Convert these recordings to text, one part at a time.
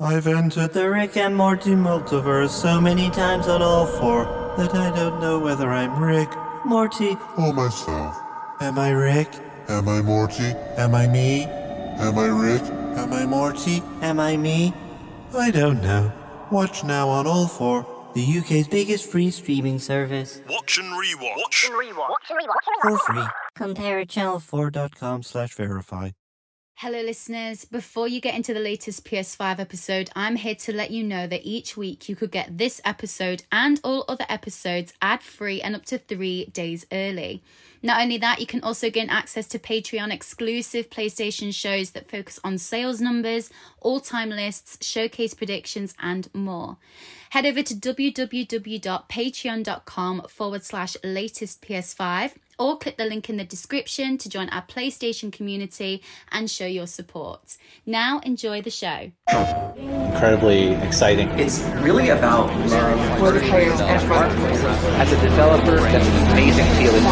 I've entered the Rick and Morty multiverse so many times on all four that I don't know whether I'm Rick, Morty, or myself. am I Rick, Am I Morty? am I me, Am I Rick? am I Morty, am I me? I don't know. Watch now on all four, the UK's biggest free streaming service Watch and rewatch. Watch and rewatch. Watch and rewatch. for free. Compare at channel4.com slash verify. Hello, listeners. Before you get into the latest PS5 episode, I'm here to let you know that each week you could get this episode and all other episodes ad free and up to three days early. Not only that, you can also gain access to Patreon exclusive PlayStation shows that focus on sales numbers, all time lists, showcase predictions, and more. Head over to www.patreon.com forward slash latest PS5 or click the link in the description to join our PlayStation community and show your support. Now, enjoy the show. incredibly exciting. It's really about love. for the player's effort. As a developer, that's an amazing feeling to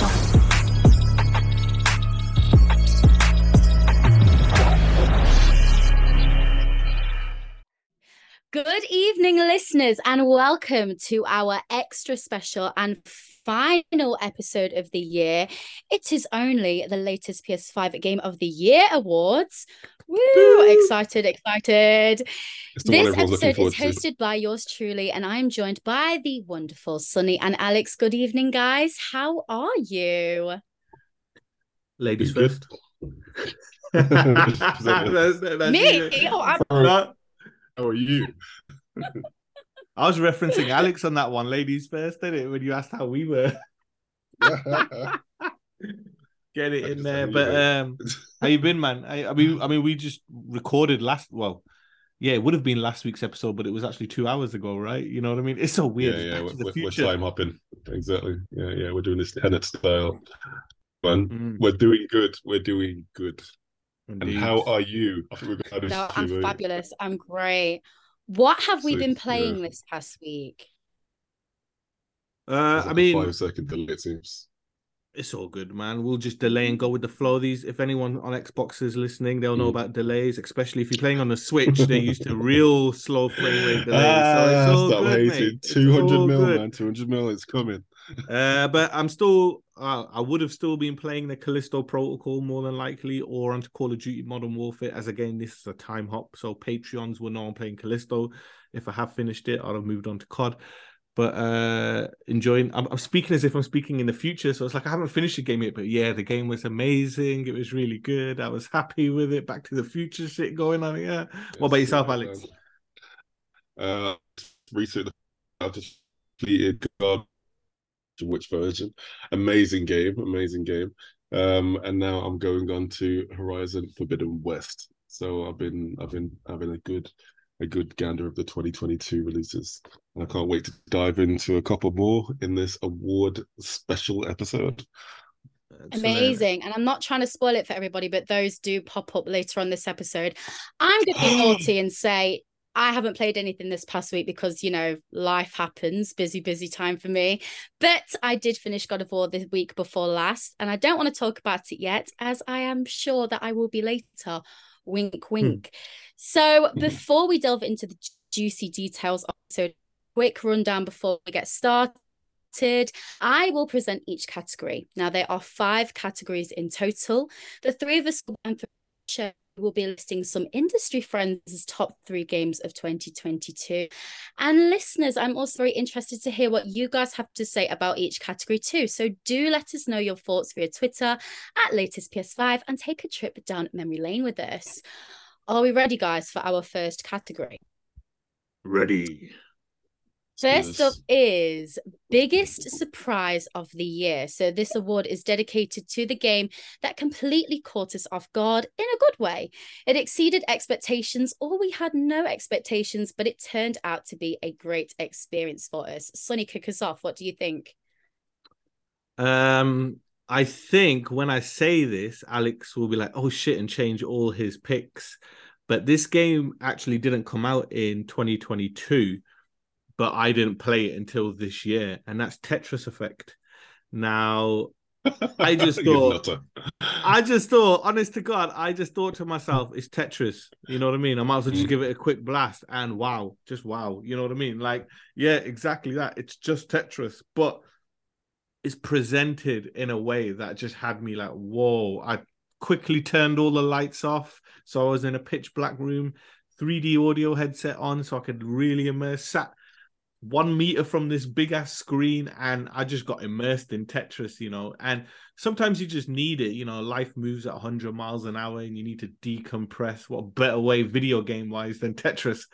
have. Good evening, listeners, and welcome to our extra special and final episode of the year. It is only the latest PS5 Game of the Year awards. Woo! Excited, excited. It's the one This episode is forward to. hosted by yours truly, and I'm joined by the wonderful Sunny and Alex. Good evening, guys. How are you? Ladies first. That's- that's Me? it. Oh, I'm- No, How are you? I was referencing Alex on that one. Ladies first, didn't it? When you asked how we were, get it I in there. But um, how you been, man? I, I mean, I mean, we just recorded last. Well, yeah, it would have been last week's episode, but it was actually two hours ago, right? You know what I mean? It's so weird. yeah, we're, we're, we're time hopping. Exactly. Yeah, yeah, we're doing this Tenet style. Man, Mm, we're doing good. We're doing good. And how are you? I think we've got No, too, I'm fabulous. I'm great. What have we So, been yeah. playing this past week? Uh, I mean, five second delay, it seems. It's all good, man. We'll just delay and go with the flow. These, if anyone on Xbox is listening, they'll know Mm. about delays, especially if you're playing on the Switch. They're used to real slow frame rate delays. so Ah, it's all stop good, hating. mate. It's 200 all mil, good. man. 200 mil, it's coming. Uh, but I'm still, uh, I would have still been playing the Callisto Protocol more than likely, or onto Call of Duty Modern Warfare. As again, this is a time hop, so Patreons will know I'm playing Callisto. If I have finished it, I'll have moved on to COD. But uh enjoying. I'm, I'm speaking as if I'm speaking in the future, so it's like I haven't finished the game yet. But yeah, the game was amazing. It was really good. I was happy with it. Back to the future shit going on. Yeah. What about yourself, yeah, Alex? Uh, recently, I've just completed God, which version? Amazing game, amazing game. Um, and now I'm going on to Horizon Forbidden West. So I've been, I've been having a good, a good gander of the 2022 releases, and I can't wait to dive into a couple more in this award special episode. Excellent. Amazing. And I'm not trying to spoil it for everybody, but those do pop up later on this episode. I'm going to be naughty and say I haven't played anything this past week because, you know, life happens, busy, busy time for me. But I did finish God of War the week before last. And I don't want to talk about it yet, as I am sure that I will be later. Wink, hmm. wink. So mm-hmm. before we delve into the juicy details, so quick rundown before we get started. I will present each category. Now, there are five categories in total. The three of us and show will be listing some industry friends' top three games of 2022. And listeners, I'm also very interested to hear what you guys have to say about each category too. So do let us know your thoughts via Twitter at latest PS5 and take a trip down memory lane with us. Are we ready, guys, for our first category? Ready. First Yes. up is biggest surprise of the year. So this award is dedicated to the game that completely caught us off guard in a good way. It exceeded expectations, or we had no expectations, but it turned out to be a great experience for us. Sonny, kick us off. What do you think? Um, I think when I say this, Alex will be like, "Oh shit," and change all his picks. But this game actually didn't come out in 2022, but I didn't play it until this year, and that's Tetris Effect. Now, I just thought- I just thought, honest to God, I just thought to myself, it's Tetris. You know what I mean? I might as well just Mm. give it a quick blast and wow, just wow. You know what I mean? Like, yeah, exactly that. It's just Tetris, but it's presented in a way that just had me like, whoa. I quickly turned all the lights off. So I was in a pitch black room, 3D audio headset on, so I could really immerse, sat one meter from this big ass screen and I just got immersed in Tetris, you know. And sometimes you just need it, you know. Life moves at 100 miles an hour and you need to decompress. What better way, video game wise, than Tetris?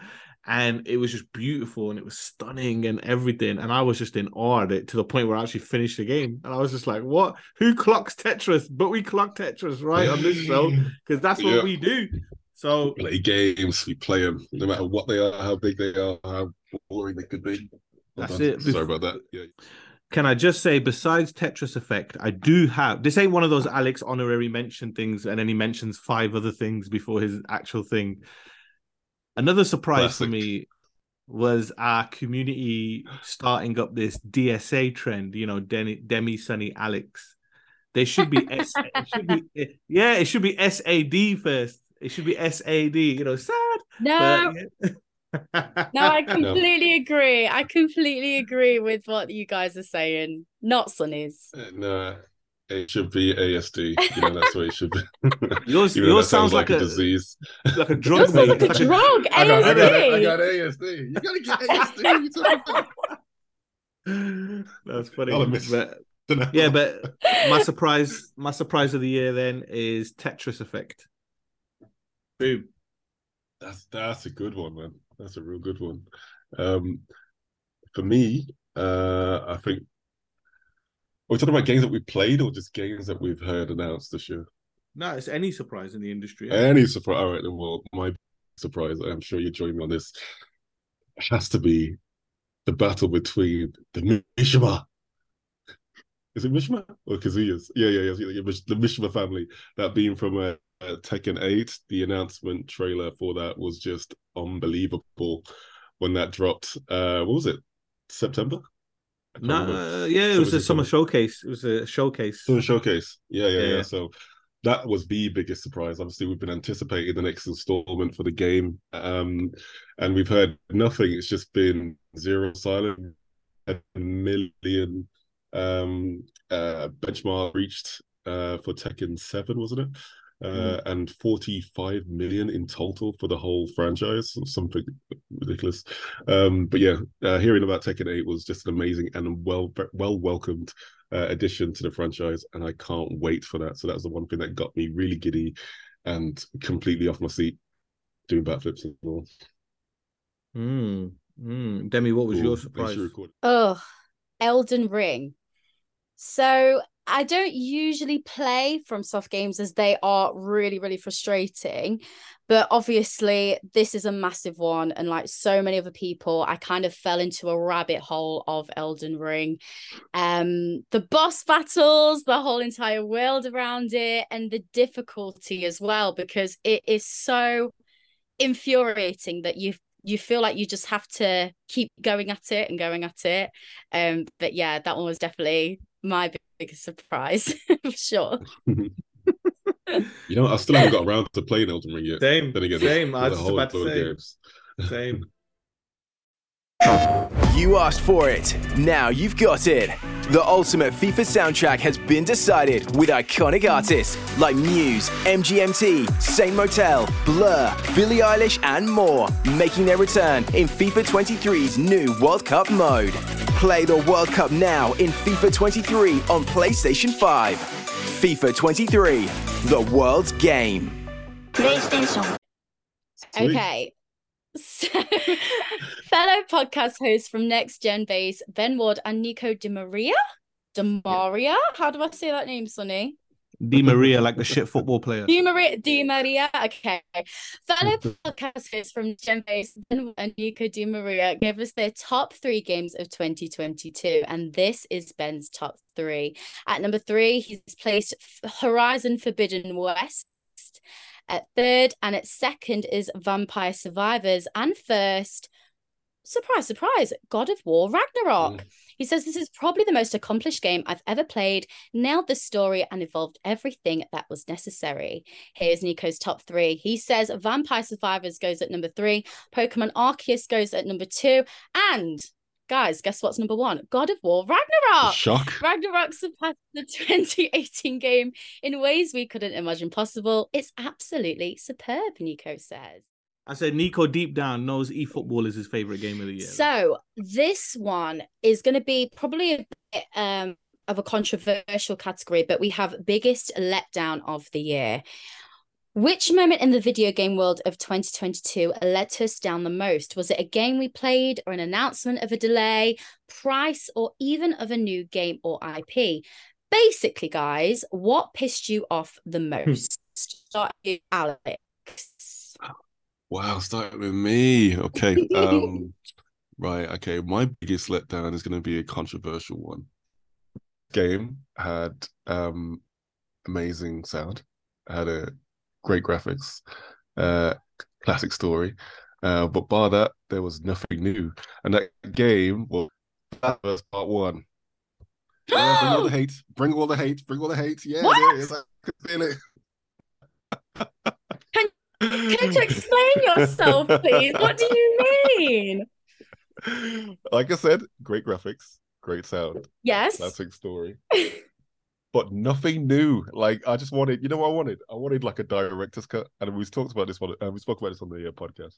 And it was just beautiful and it was stunning and everything. And I was just in awe at it to the point where I actually finished the game. And I was just like, what? Who clocks Tetris? But we clock Tetris right on this show because that's what Yeah. we do. So play games. We play them, no matter what they are, how big they are, how boring they could be. That's it. Sorry about that. Yeah. Can I just say, besides Tetris Effect, I do have this ain't one of those Alex honorary mention things, and then he mentions five other things before his actual thing. Another surprise for me was our community starting up this DSA trend, you know, Demi, Demi Sunny Alex. They should be S it should be yeah, it should be SAD first. It should be SAD, you know, sad. No, But, no, I completely agree. I completely agree with what you guys are saying. Not Sunnies. Uh, No, it should be ASD. You know, that's what it should be. Yours- Even though yours that sounds like a- disease. like a Yours drug sounds like mate. a drug. I got, I, got, I ASD. got ASD. You gotta get ASD. You talking about? That's funny. But yeah, but my surprise, my surprise of the year then is Tetris Effect. That's that's a good one, man. That's a real good one. Um, for me, uh, I think. Are we talking about games that we played or just games that we've heard announced this year? No, it's any surprise in the industry. Any surprise? All right, then, well, my surprise, I'm sure you join me on this, has to be the battle between the Mishima. Is it Mishima or Kazuyas? Yeah, yeah, yeah, yeah, yeah, The Mishima family, that being from uh, uh, Tekken 8, the announcement trailer for that was just unbelievable when that dropped. Uh, what was it? September? I can't No, remember. uh, yeah, it So was a summer summer? showcase. It was a showcase. The showcase. Yeah, yeah, yeah, Yeah. So that was the biggest surprise. Obviously, we've been anticipating the next installment for the game. Um, and we've heard nothing. It's just been zero silent, a million um uh benchmark reached uh for Tekken 7, wasn't it? Uh, and 45 million in total for the whole franchise, something ridiculous. Um, but yeah, uh, hearing about Tekken 8 was just an amazing and well well welcomed uh, addition to the franchise, and I can't wait for that. So that's the one thing that got me really giddy and completely off my seat doing backflips and all. Mm, mm. Demi, what was Cool. your surprise? Oh, Elden Ring. So I don't usually play FromSoft games as they are really, really frustrating. But obviously, this is a massive one. And like so many other people, I kind of fell into a rabbit hole of Elden Ring. Um, the boss battles, the whole entire world around it, and the difficulty as well, because it is so infuriating that you you feel like you just have to keep going at it and going at it. Um, but yeah, that one was definitely my biggest surprise for sure. You know, I still haven't got around to playing Elden Ring yet. Same, Then again, same. there's I a was just whole about to load of say. games. Same. You asked for it. Now you've got it. The ultimate FIFA soundtrack has been decided with iconic artists like Muse, MGMT, Saint Motel, Blur, Billie Eilish, and more, making their return in FIFA 23's new World Cup mode. Play the World Cup now in FIFA 23 on PlayStation 5. FIFA 23, the world's game. PlayStation. Okay. So, fellow podcast hosts from Next Gen Base, Ben Ward and Nico Di Maria. Di Maria? How do I say that name, Sonny? Di Maria, like the shit football player. Di Maria, Di Maria. Okay. Fellow podcast hosts from Gen Base, Ben and Nico Di Maria gave us their top three games of 2022. And this is Ben's top three. At number three, he's placed Horizon Forbidden West. At third and at second is Vampire Survivors. And first, surprise, surprise, God of War Ragnarok. Mm. He says this is probably the most accomplished game I've ever played, nailed the story and evolved everything that was necessary. Here's Nico's top three. He says Vampire Survivors goes at number three, Pokemon Arceus goes at number two, and guys, guess what's number one? God of War Ragnarok. Shock. Ragnarok surpassed the 2018 game in ways we couldn't imagine possible. It's absolutely superb, Nico says. I said Nico deep down knows eFootball is his favorite game of the year. So this one is going to be probably a bit um, of a controversial category, but we have biggest letdown of the year. Which moment in the video game world of 2022 let us down the most? Was it a game we played, or an announcement of a delay, price, or even of a new game or IP? Basically, guys, what pissed you off the most? Start with Alex. Wow, start with me. Okay. Um, right. Okay. My biggest letdown is going to be a controversial one. Game had um amazing sound, had a great graphics, uh, classic story. Uh, but bar that, there was nothing new, and that game well, that was part one. Yeah, bring all the hate, bring all the hate, bring all the hate. Yeah, What? it is. I can feel it. Can you explain yourself, please? What do you mean? like I said, great graphics, great sound, Yes. classic story, but nothing new. Like I just wanted, you know, what I wanted. I wanted like a director's cut, and we talked about this one. Uh, we spoke about this on the uh, podcast.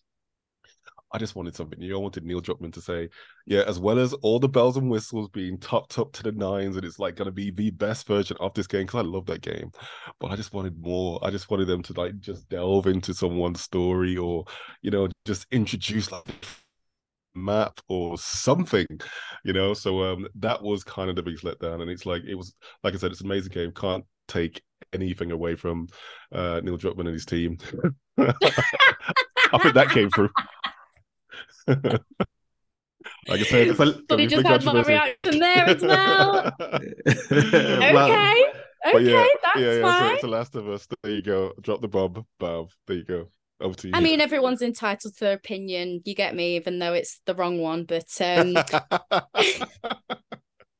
I just wanted something new. I wanted Neil Druckmann to say, yeah, as well as all the bells and whistles being topped up to the nines, and it's like going to be the best version of this game because I love that game. But I just wanted more. I just wanted them to like just delve into someone's story or, you know, just introduce like map or something, you know. So um that was kind of the biggest letdown. And it's like it was like I said, it's an amazing game. Can't take anything away from uh Neil Druckmann and his team. I think that came through. like I said, Well, gonna We just big had my reaction there as well. Okay. But Okay, yeah, that's yeah, yeah. fine. So it's The Last of Us. There you go. Drop the bomb, Bob. There you go. Over to you. I mean, everyone's entitled to their opinion. You get me, even though it's the wrong one. But um,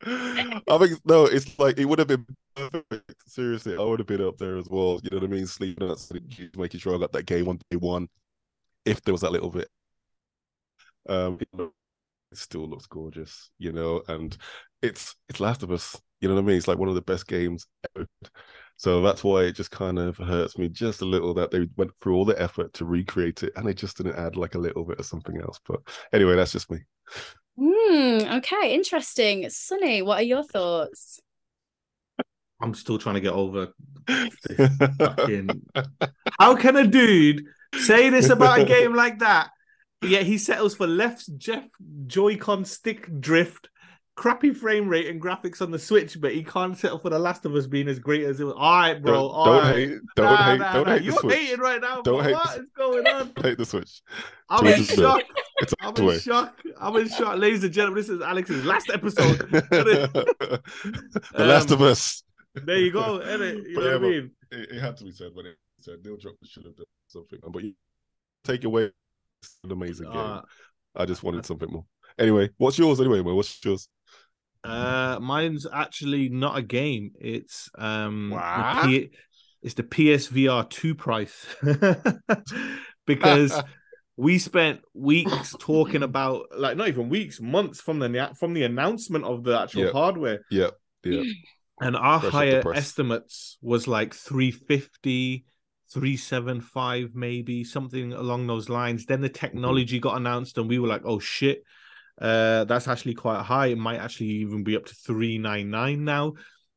I think no, it's like it would have been perfect. Seriously, I would have been up there as well. You know what I mean? Sleeping out, making sure I got that game on day one, if there was that little bit. Um, it still looks gorgeous, you know, and it's it's Last of Us. You know what I mean? It's like one of the best games ever. So that's why it just kind of hurts me just a little that they went through all the effort to recreate it and they just didn't add like a little bit of something else. But anyway, that's just me. hmm, okay, interesting. Sunny, what are your thoughts? I'm still trying to get over this fucking. How can a dude say this about a game like that? Yet he settles for left Jeff Joy-Con stick drift, crappy frame rate and graphics on the Switch, but he can't settle for The Last of Us being as great as it was. All right, bro. Don't, all don't right. hate, don't Nah, hate, nah, don't nah. hate You're Switch. hating right now. Don't bro. hate What the- is going on? Hate the Switch. I'm in shock. It's I'm in shock. I'm in shock, ladies and gentlemen. This is Alex's last episode. the Last of Um, Us. there you go, innit? You But know yeah, what I mean? It, it had to be said when it said Neil Druckmann should have done something. But you take away it's an amazing game. Uh, I just wanted something more. Anyway, what's yours anyway, man? What's yours? Uh, mine's actually not a game. It's um, the P- it's the PSVR two price because we spent weeks talking about like not even weeks, months from the from the announcement of the actual Yeah. hardware, Yeah, yeah. and our Fresh higher estimates was like 350 375 maybe something along those lines then the Mm-hmm. technology got announced and we were like oh shit uh that's actually quite high. It might actually even be up to 399 now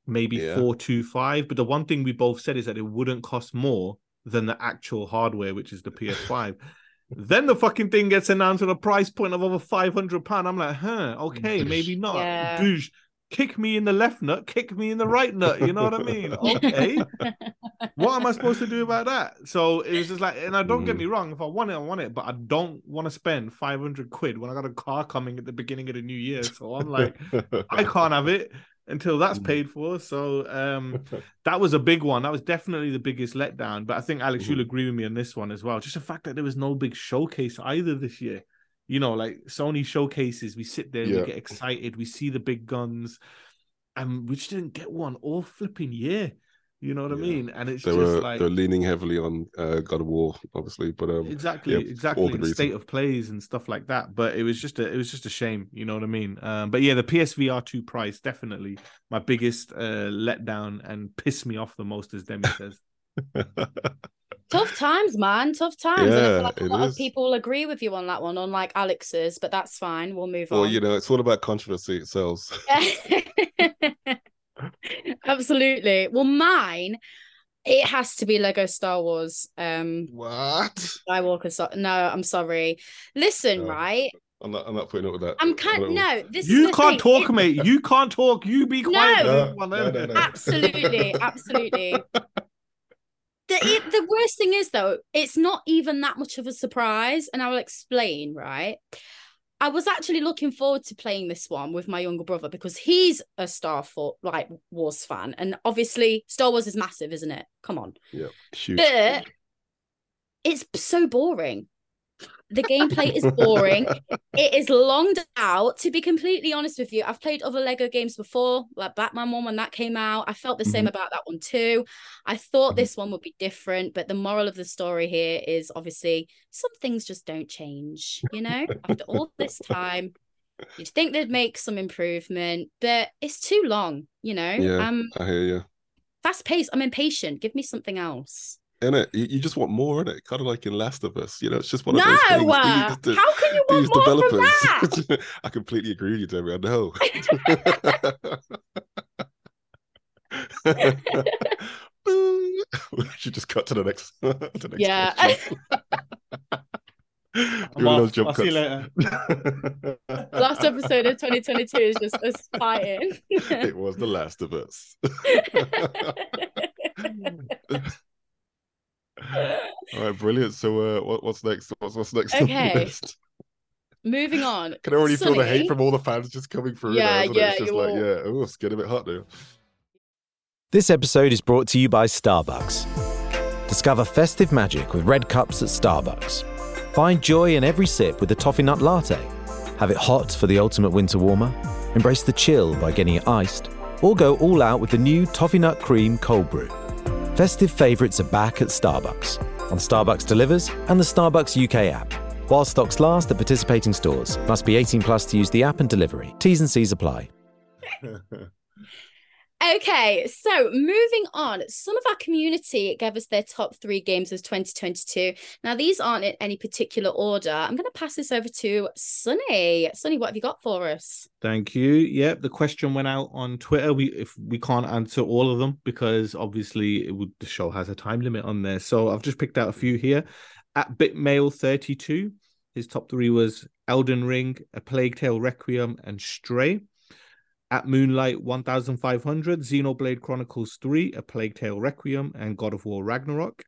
maybe Yeah. 425 but the one thing we both said is that it wouldn't cost more than the actual hardware which is the ps5 then the fucking thing gets announced at a price point of over 500 pound i'm like huh okay maybe not. Yeah. douche kick me in the left nut, kick me in the right nut. You know what I mean? Okay. what am I supposed to do about that? So it was just like, and I don't get Mm. me wrong, if I want it, I want it, but I don't want to spend 500 quid when I got a car coming at the beginning of the new year. So I'm like, I can't have it until that's Mm. paid for. So um that was a big one. That was definitely the biggest letdown. But I think Alex, you'll Mhm. agree with me on this one as well. Just the fact that there was no big showcase either this year. You know, like Sony showcases, we sit there, Yeah. we get excited, we see the big guns, and we just didn't get one all flipping year. You know what I mean? And it's They just were like they're leaning heavily on uh, God of War, obviously, but um, exactly yeah, exactly and state of plays and stuff like that but it was just a it was just a shame you know what i mean um but yeah the psvr 2 price definitely my biggest uh letdown and pissed me off the most as demi says Tough times, man. Tough times. and I Yeah, feel like a it lot of people will agree with you on that one, unlike Alex's, but that's fine. We'll move well, on. Well, you know, it's all about controversy. It sells. Absolutely. Well, mine, it has to be Lego Star Wars. Um, What? Skywalker. So- no, I'm sorry. Listen, No. right? I'm not. I'm not putting up with that. I'm at kind. all. No, this you the can't thing. talk mate you can't talk you be quiet No. with No, no, no. Absolutely, absolutely. The, it, the worst thing is though, it's not even that much of a surprise, and I will explain. Right, I was actually looking forward to playing this one with my younger brother because he's a Star Fo- like Wars fan, and obviously Star Wars is massive, isn't it? Come on, Huge. but it's so boring. The gameplay is boring. it is longed out. To be completely honest with you, I've played other Lego games before, like Batman one when that came out. I felt the same about that one too. I thought Mhm. this one would be different, but the moral of the story here is obviously some things just don't change. You know, after all this time, you'd think they'd make some improvement, but it's too long. You know, Yeah. um, I hear you. fast paced. I'm impatient. Give me something else. In it, you, you just want more in it, kind of like in Last of Us. You know, it's just one of No, those things. uh, These- how can you want these more from that? I completely agree with you, Debbie. I know. we should just cut to the next. the next Yeah. I'm Doing those off. jump I'll see you cuts. Last episode of 2022 is just us fighting. it was The Last of Us. All right, brilliant. So, uh, what, what's next? What's, what's next on the Okay. list? Moving on. Can I already feel the Sunny. hate from all the fans just coming through. Yeah, now, yeah, it? It's just like, all- yeah, oh, it's getting a bit hot now. This episode is brought to you by Starbucks. Discover festive magic with red cups at Starbucks. Find joy in every sip with the toffee nut latte. Have it hot for the ultimate winter warmer. Embrace the chill by getting it iced. Or go all out with the new toffee nut cream cold brew. Festive favourites are back at Starbucks. On Starbucks Delivers and the Starbucks UK app. While stocks last at participating stores. Must be 18 plus to use the app and delivery. T's and C's apply. Okay, so moving on. Some of our community gave us their top three games of 2022. Now, these aren't in any particular order. I'm going to pass this over to Sunny. Sunny, what have you got for us? Thank you. Yep, the question went out on Twitter. We if we can't answer all of them because obviously would, the show has a time limit on there. So I've just picked out a few here. At Bitmail32, his top three was Elden Ring, A Plague Tale Requiem, and Stray. At Moonlight 1500, Xenoblade Chronicles 3, A Plague Tale Requiem, and God of War Ragnarok.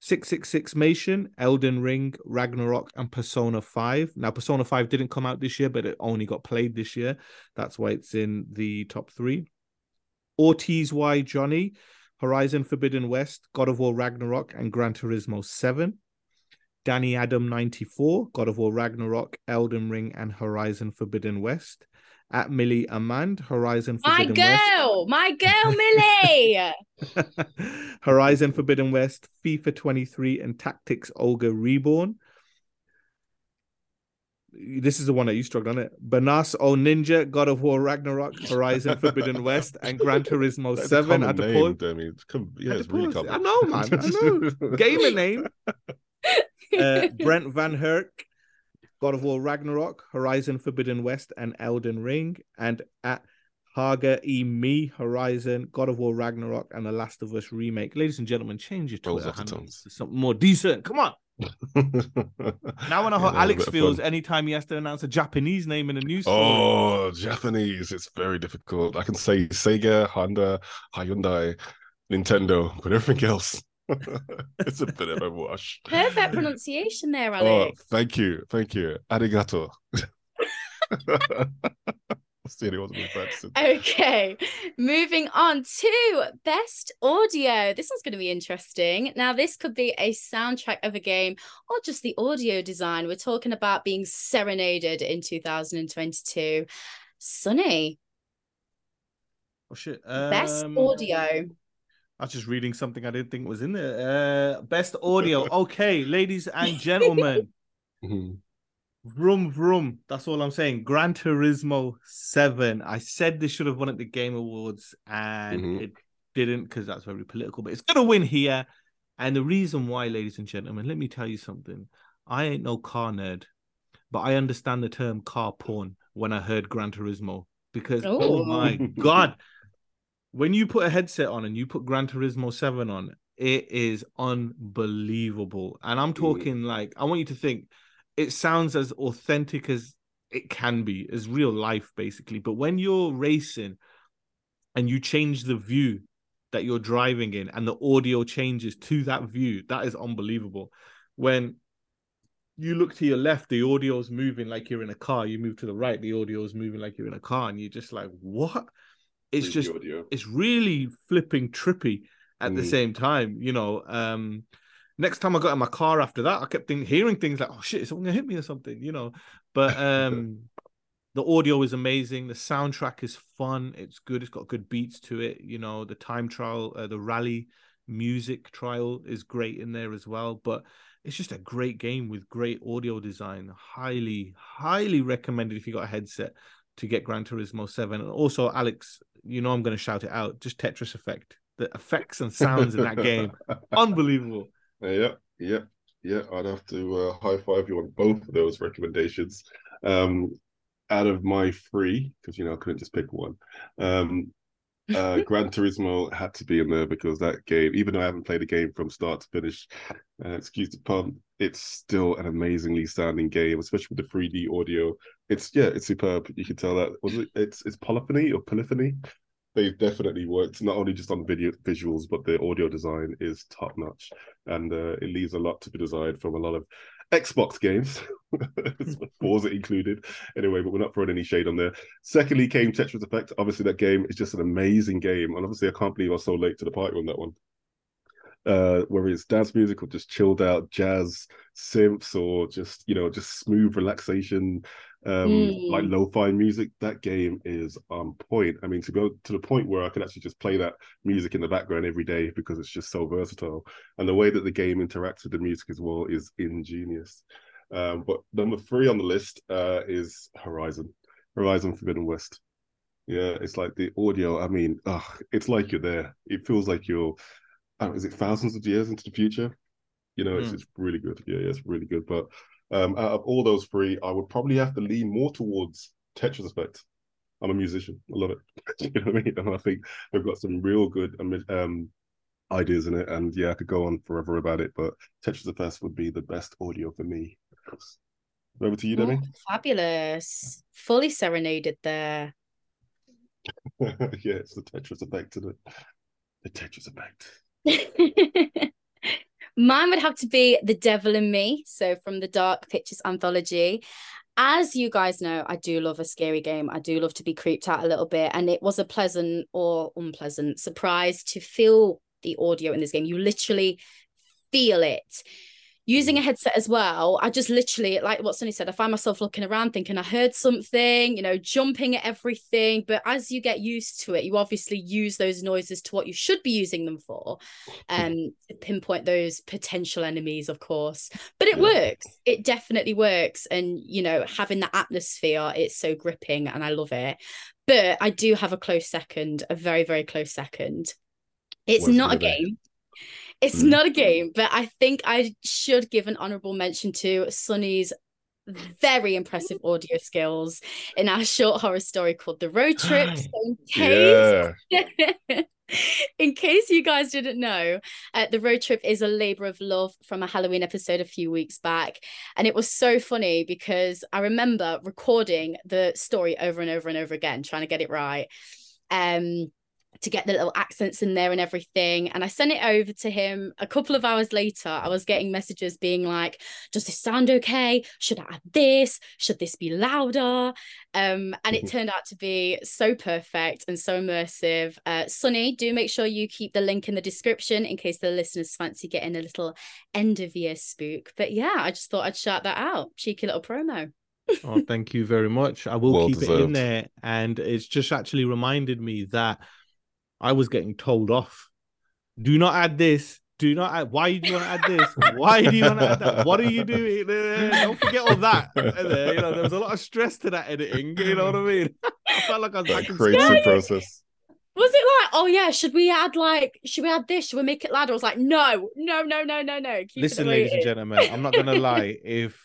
666 Mation, Elden Ring, Ragnarok, and Persona 5. Now, Persona 5 didn't come out this year, but it only got played this year. That's why it's in the top three. Ortiz Y Johnny, Horizon Forbidden West, God of War Ragnarok, and Gran Turismo 7. Danny Adam 94, God of War Ragnarok, Elden Ring, and Horizon Forbidden West. At Millie Amand, Horizon My Forbidden West. girl, my girl, Millie. Horizon Forbidden West, FIFA 23, and Tactics Ogre Reborn. This is the one that you struggled on it. Banas O Ninja, God of War Ragnarok, Horizon Forbidden West, and Gran Turismo That's 7 common at the name, point. Demi. It's com- yeah, it's the really common. I know, man. I know. Gamer name. Uh, Brent Van Herk, God of War Ragnarok, Horizon Forbidden West, and Elden Ring. And at Haga E Me, Horizon, God of War Ragnarok, and The Last of Us remake. Ladies and gentlemen, change your Twitter handles to something more decent. Come on. Now I know how Alex feels anytime he has to announce a Japanese name in a news story. Oh, Japanese. It's very difficult. I can say Sega, Honda, Hyundai, Nintendo, but everything else, it's a bit of a wash. Perfect pronunciation there, Oh, Alex. thank you. Thank you. Arigato. Obviously, it wasn't been practicing. Okay, moving on to best audio. This one's going to be interesting. Now, this could be a soundtrack of a game or just the audio design. We're talking about being serenaded in 2022. Sunny, Oh shit. best Um, audio. I was just reading something I didn't think was in there. Uh, best audio. Okay, ladies and gentlemen. Mhm. Vroom vroom. That's all I'm saying. Gran Turismo 7. I said this should have won at the Game Awards and Mhm. it didn't because that's very political, but it's gonna win here. And the reason why, ladies and gentlemen, let me tell you something. I ain't no car nerd, but I understand the term car porn when I heard Gran Turismo because oh Ooh. my god, when you put a headset on and you put Gran Turismo 7 on, it is unbelievable. And I'm talking like, I want you to think it sounds as authentic as it can be, as real life, basically. But when you're racing and you change the view that you're driving in and the audio changes to that view, that is unbelievable. When you look to your left, the audio's moving like you're in a car. You move to the right, the audio's moving like you're in a car, and you're just like, what? It's just audio. it's really flipping trippy at the Mm. same time, you know. Um next time I got in my car after that, I kept think, hearing things like, oh shit, someone gonna hit me or something, you know. But um the audio is amazing, the soundtrack is fun, it's good, it's got good beats to it, you know, the time trial, uh, the rally music trial is great in there as well. But it's just a great game with great audio design. Highly, highly recommended if you got a headset to get Gran Turismo 7. And also, Alex, you know I'm going to shout it out. Just Tetris Effect. The effects and sounds in that game, unbelievable. Yeah, yeah, yeah. I'd have to uh, high five you on both of those recommendations. Um, out of my three, because you know I couldn't just pick one. Um, uh, Gran Turismo had to be in there because that game, even though I haven't played the game from start to finish, uh, excuse the pun, it's still an amazingly sounding game, especially with the 3D audio. It's yeah, it's superb. You can tell that was it. It's it's polyphony or polyphony. They've definitely worked not only just on video visuals, but the audio design is top notch, and uh, it leaves a lot to be desired from a lot of Xbox games, Forza included. Anyway, but we're not throwing any shade on there. Secondly, came Tetris Effect. Obviously, that game is just an amazing game, and obviously, I can't believe I was so late to the party on that one. Uh, whether it's dance music or just chilled out jazz synths or just you know just smooth relaxation um Mm. like lo-fi music that game is on point. I mean to go to the point where i could actually just play that music in the background every day because it's just so versatile and the way that the game interacts with the music as well is ingenious. Um but number three on the list uh is horizon horizon forbidden west. Yeah it's like the audio i mean ugh, it's like you're there. It feels like you're I don't know, is it thousands of years into the future? You know it's, Mm. it's really good. Yeah, yeah it's really good. But um, out of all those three, I would probably have to lean more towards Tetris Effect. I'm a musician. I love it. you know what I mean? And I think they've got some real good um, ideas in it. And yeah, I could go on forever about it, but Tetris Effect would be the best audio for me. Over to you. Oh, fabulous. Fully serenaded there. yeah, it's the Tetris Effect, isn't it? The Tetris Effect. Mine would have to be The Devil in Me. So from the Dark Pictures anthology. As you guys know, I do love a scary game. I do love to be creeped out a little bit. And it was a pleasant or unpleasant surprise to feel the audio in this game. You literally feel it. Using a headset as well, I just literally, like what Sunny said, I find myself looking around thinking I heard something, you know, jumping at everything. But as you get used to it, you obviously use those noises to what you should be using them for, um, pinpoint those potential enemies, of course. But it works. It definitely works. And, you know, having that atmosphere, it's so gripping and I love it. But I do have a close second, a very, very close second. It's What's not a game. It's Mm. not a game, but I think I should give an honorable mention to Sunny's very impressive audio skills in our short horror story called The Road Trip. So in case, Yeah. in case you guys didn't know, uh, The Road Trip is a labor of love from a Halloween episode a few weeks back. And it was so funny because I remember recording the story over and over and over again, trying to get it right. Um, to get the little accents in there and everything. And I sent it over to him a couple of hours later. I was getting messages being like, Does this sound okay? Should I add this? Should this be louder? Um, and it turned out to be so perfect and so immersive. Uh, Sonny, do make sure you keep the link in the description in case the listeners fancy getting a little end of year spook. But yeah, I just thought I'd shout that out. Cheeky little promo. oh, thank you very much. I will Well keep it in there. And it's just actually reminded me that I was getting told off. Do not add this. Do not add. Why do you want to add this? Why do you want to add that? What are you doing? Don't forget all that. And, You know, there was a lot of stress to that editing. You know what I mean? I felt like I was back That in creative school. process. Was it like, oh yeah, should we add like, should we add this? Should we make it louder? I was like, no, no, no, no, no, no. Keep Listen, it ladies and gentlemen, I'm not gonna lie. If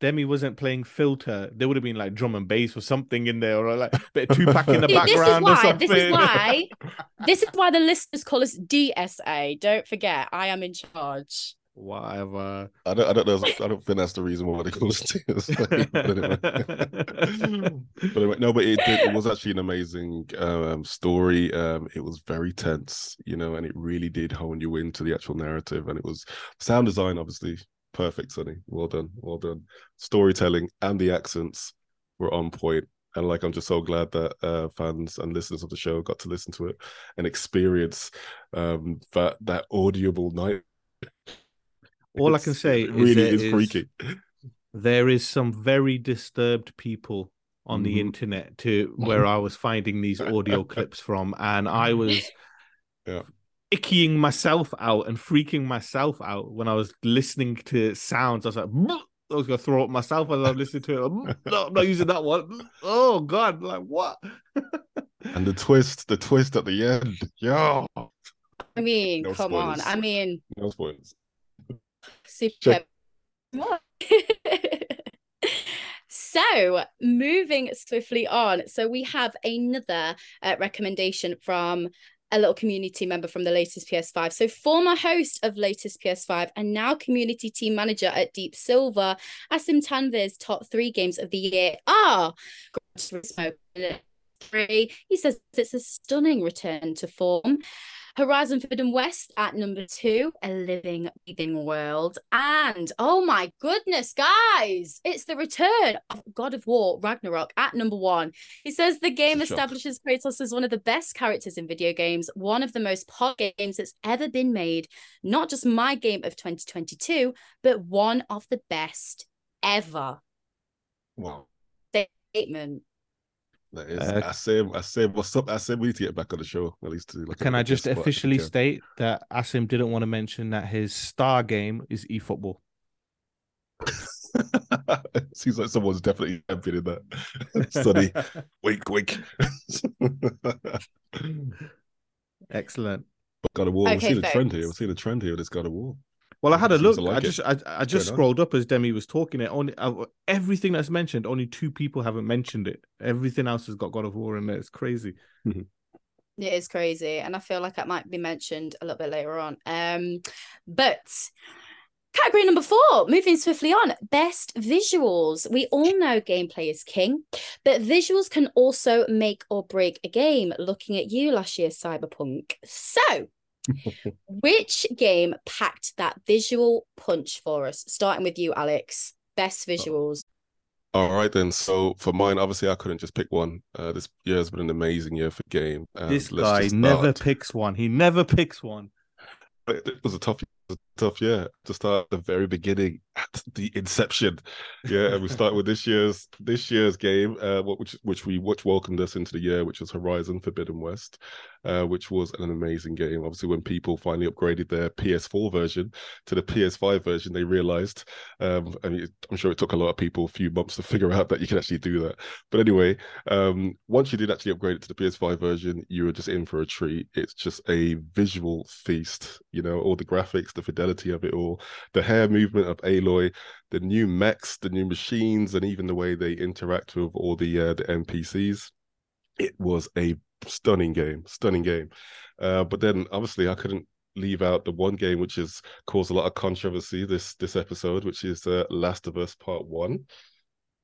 Demi wasn't playing filter, there would have been like drum and bass or something in there, or like a bit of Tupac in the See, this is background or why. something. This is why. This is why the listeners call us DSA. Don't forget, I am in charge. Whatever. I don't, I don't know. I don't think that's the reason why they call us TSA. but, anyway. but anyway, no, but it, did, it was actually an amazing um, story. Um, it was very tense, you know, and it really did hone you into the actual narrative. And it was sound design, obviously, perfect, Sonny. Well done, well done. Storytelling and the accents were on point. And like, I'm just so glad that uh, fans and listeners of the show got to listen to it and experience um, that that audible night. All I can say really is is- freaky. There is some very disturbed people on the Mhm. internet to where I was finding these audio clips from, and I was Yeah. Ickying myself out and freaking myself out when I was listening to sounds. I was like, "Bleh." I was gonna throw up myself as I'm listening to it. "Mm, No, I'm not using that one. Oh God, like what? And the twist, the twist at the end. Yo. I mean, No come on. I mean, No spoilers. super. So, moving swiftly on. So, we have another uh, recommendation from a little community member from the latest PS5. So, former host of latest PS5 and now community team manager at Deep Silver, Asim Tanvir's top three games of the year are Gran Turismo three. He says it's a stunning return to form. Horizon Forbidden West at number two, a living, breathing world. And oh my goodness, guys, it's the return of God of War Ragnarok at number one. He says the game It's a shock. establishes Kratos as one of the best characters in video games, one of the most popular games that's ever been made. Not just my game of 2022, but one of the best ever. Wow. Statement. That is Uh, I say I say what's up? I say we need to get back on the show at least to like Can I just guest spot if we officially state that Asim didn't want to mention that his star game is eFootball? Seems like someone's definitely championing that. Sonny, wink, wink. Excellent. God of War. We're Okay, seeing a trend here. We're seeing a trend here with this God of War. Well, I had a look. to I like it. just, I, I just going on? scrolled up as Demi was talking. It only uh, everything that's mentioned. Only two people haven't mentioned it. Everything else has got God of War in there. It's crazy. It is crazy, and I feel like that might be mentioned a little bit later on. Um, but category number four, moving swiftly on, best visuals. We all know gameplay is king, but visuals can also make or break a game. Looking at you last year, Cyberpunk. So, which game packed that visual punch for us? Starting with you, Alex. Best visuals. All right then. So for mine, obviously I couldn't just pick one. Uh, this year has been an amazing year for game. and this guy never picks one. He never picks one. It it was a tough, it was a tough year to start at the very beginning at the inception. Yeah, and we start with this year's this year's game, uh, which which we which welcomed us into the year, which was Horizon Forbidden West, uh, which was an amazing game. Obviously, when people finally upgraded their PS4 version to the PS5 version, they realized. Um, I mean, I'm sure it took a lot of people a few months to figure out that you can actually do that. But anyway, um, once you did actually upgrade it to the PS5 version, you were just in for a treat. It's just a visual feast, you know, all the graphics, the fidelity of it all, the hair movement of Aloy, the new mechs, the new machines, and even the way they interact with all the uh, the NPCs. It was a stunning game, stunning game. Uh, but then obviously I couldn't leave out the one game which has caused a lot of controversy this this episode, which is uh, Last of Us Part One.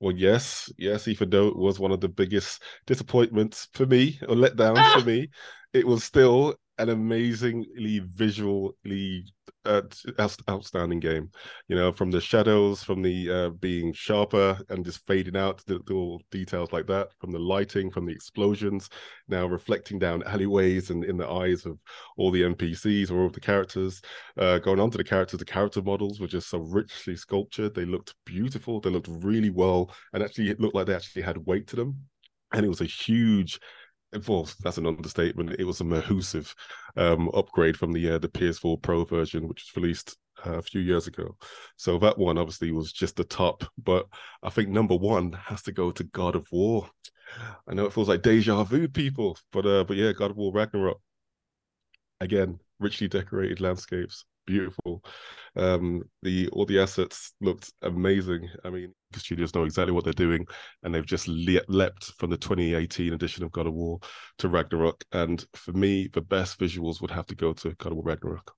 Well, yes, yes, even though it was one of the biggest disappointments for me or letdowns Ah! for me, it was still an amazingly visually uh, outstanding game. You know, from the shadows, from the uh, being sharper and just fading out, the little details like that, from the lighting, from the explosions, now reflecting down alleyways and in the eyes of all the NPCs or all the characters. Uh, going on to the characters, the character models were just so richly sculptured. They looked beautiful. They looked really well, and actually, it looked like they actually had weight to them. And it was a huge well, that's an understatement. It was a massive um, upgrade from the uh, the PS4 Pro version, which was released uh, a few years ago. So that one obviously was just the top. But I think number one has to go to God of War. I know it feels like deja vu, people, but uh, but yeah, God of War Ragnarok. Again, richly decorated landscapes, beautiful. Um, the all the assets looked amazing. I mean, studios know exactly what they're doing, and they've just le- leapt from the 2018 edition of God of War to Ragnarok. And for me, the best visuals would have to go to God of War Ragnarok.